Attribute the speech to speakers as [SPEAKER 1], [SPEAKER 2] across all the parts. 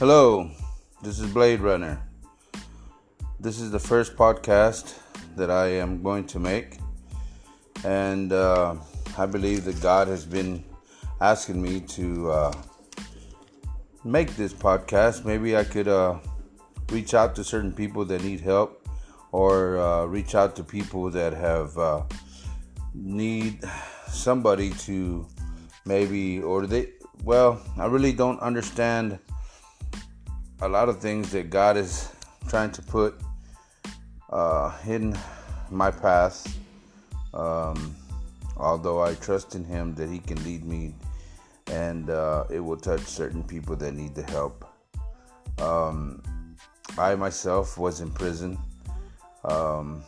[SPEAKER 1] Hello, this is Blade Runner. This is the first podcast that I am going to make, and uh, I believe that God has been asking me to uh, make this podcast. Maybe I could uh, reach out to certain people that need help, or uh, reach out to people that have uh, need somebody to maybe, or they. Well, I really don't understand a lot of things that God is trying to put uh, in my path. Um, although I trust in Him that He can lead me and uh, it will touch certain people that need the help. Um, I myself was in prison. Um,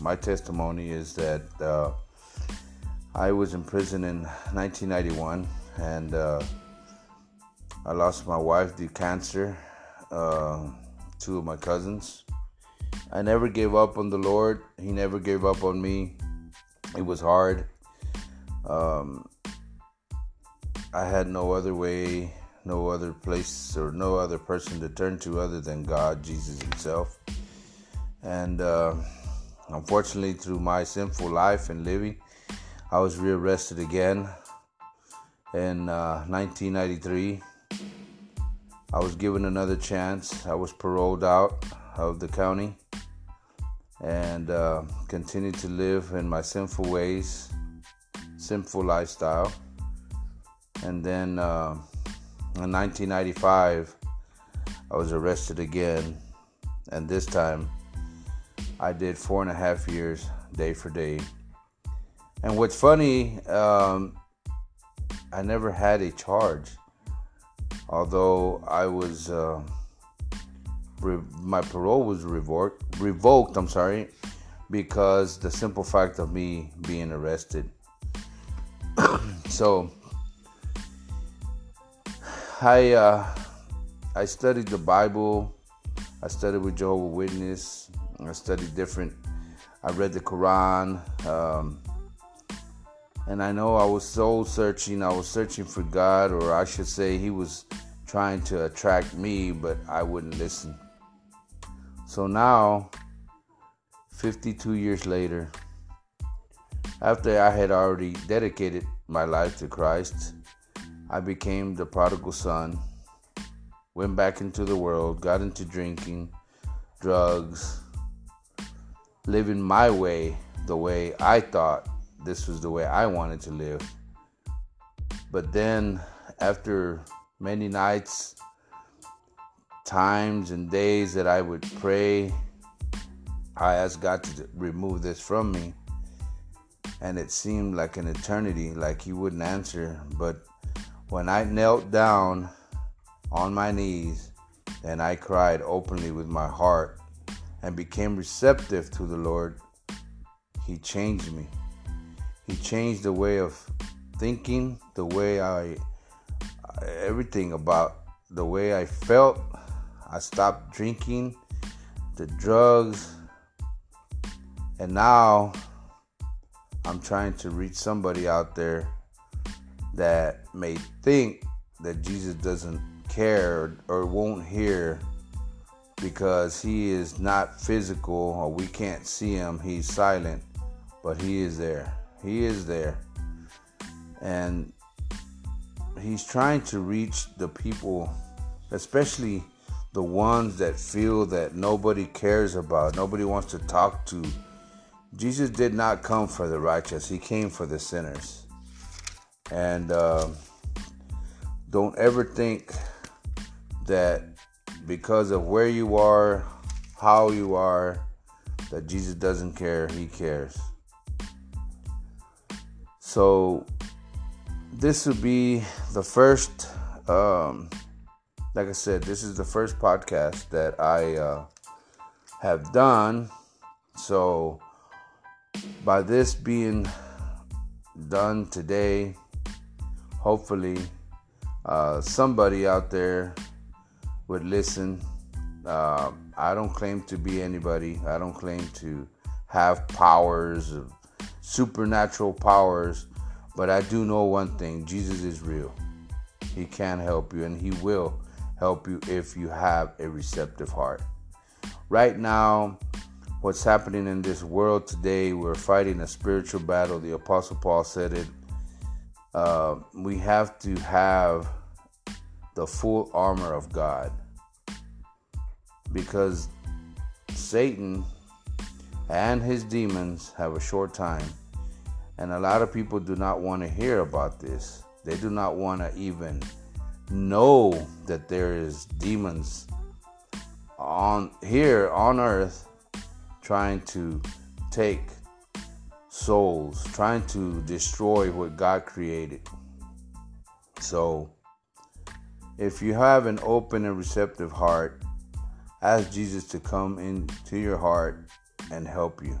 [SPEAKER 1] my testimony is that uh, I was in prison in 1991 and uh, I lost my wife to cancer, uh, two of my cousins. I never gave up on the Lord. He never gave up on me. It was hard. Um, I had no other way, no other place, or no other person to turn to other than God, Jesus Himself. And uh, unfortunately, through my sinful life and living, I was rearrested again in uh, 1993 I was given another chance. I was paroled out of the county and uh, continued to live in my sinful ways, sinful lifestyle. And then uh, in 1995, I was arrested again, and this time I did four and a half years, day for day. And what's funny, um, I never had a charge although I was uh, re- my parole was revoked revoked I'm sorry because the simple fact of me being arrested. So I uh, I studied the Bible. I studied with Jehovah Witness. I studied different I read the Quran um, and I know I was soul searching. I was searching for God, or I should say, He was trying to attract me, but I wouldn't listen. So now, 52 years later, after I had already dedicated my life to Christ, I became the prodigal son, went back into the world, got into drinking, drugs, living my way, the way I thought this was the way I wanted to live. But then, after many nights, times, and days that I would pray. I asked God to remove this from me. And it seemed like an eternity, like He wouldn't answer. But when I knelt down on my knees and I cried openly with my heart and became receptive to the Lord, He changed me. He changed the way of thinking, the way I everything about the way I felt. I stopped drinking, the drugs, and now I'm trying to reach somebody out there that may think that Jesus doesn't care or won't hear because he is not physical or we can't see him. He's silent, but he is there. He is there. And he's trying to reach the people, especially the ones that feel that nobody cares about, nobody wants to talk to. Jesus did not come for the righteous, he came for the sinners. And uh, don't ever think that because of where you are, how you are, that Jesus doesn't care, he cares. So this would be the first um, like i said this is the first podcast that i uh, have done. So by this being done today hopefully uh, somebody out there would listen. Uh, i don't claim to be anybody. I don't claim to have powers of supernatural powers but I do know one thing Jesus is real. He can help you and He will. help you if you have a receptive heart. Right now, what's happening in this world today, we're fighting a spiritual battle. The Apostle Paul said it. Uh, we have to have the full armor of God because Satan and his demons have a short time. And a lot of people do not want to hear about this. They do not want to even know that there is demons on here on earth trying to take souls, trying to destroy what God created. So, if you have an open and receptive heart, ask Jesus to come into your heart and help you.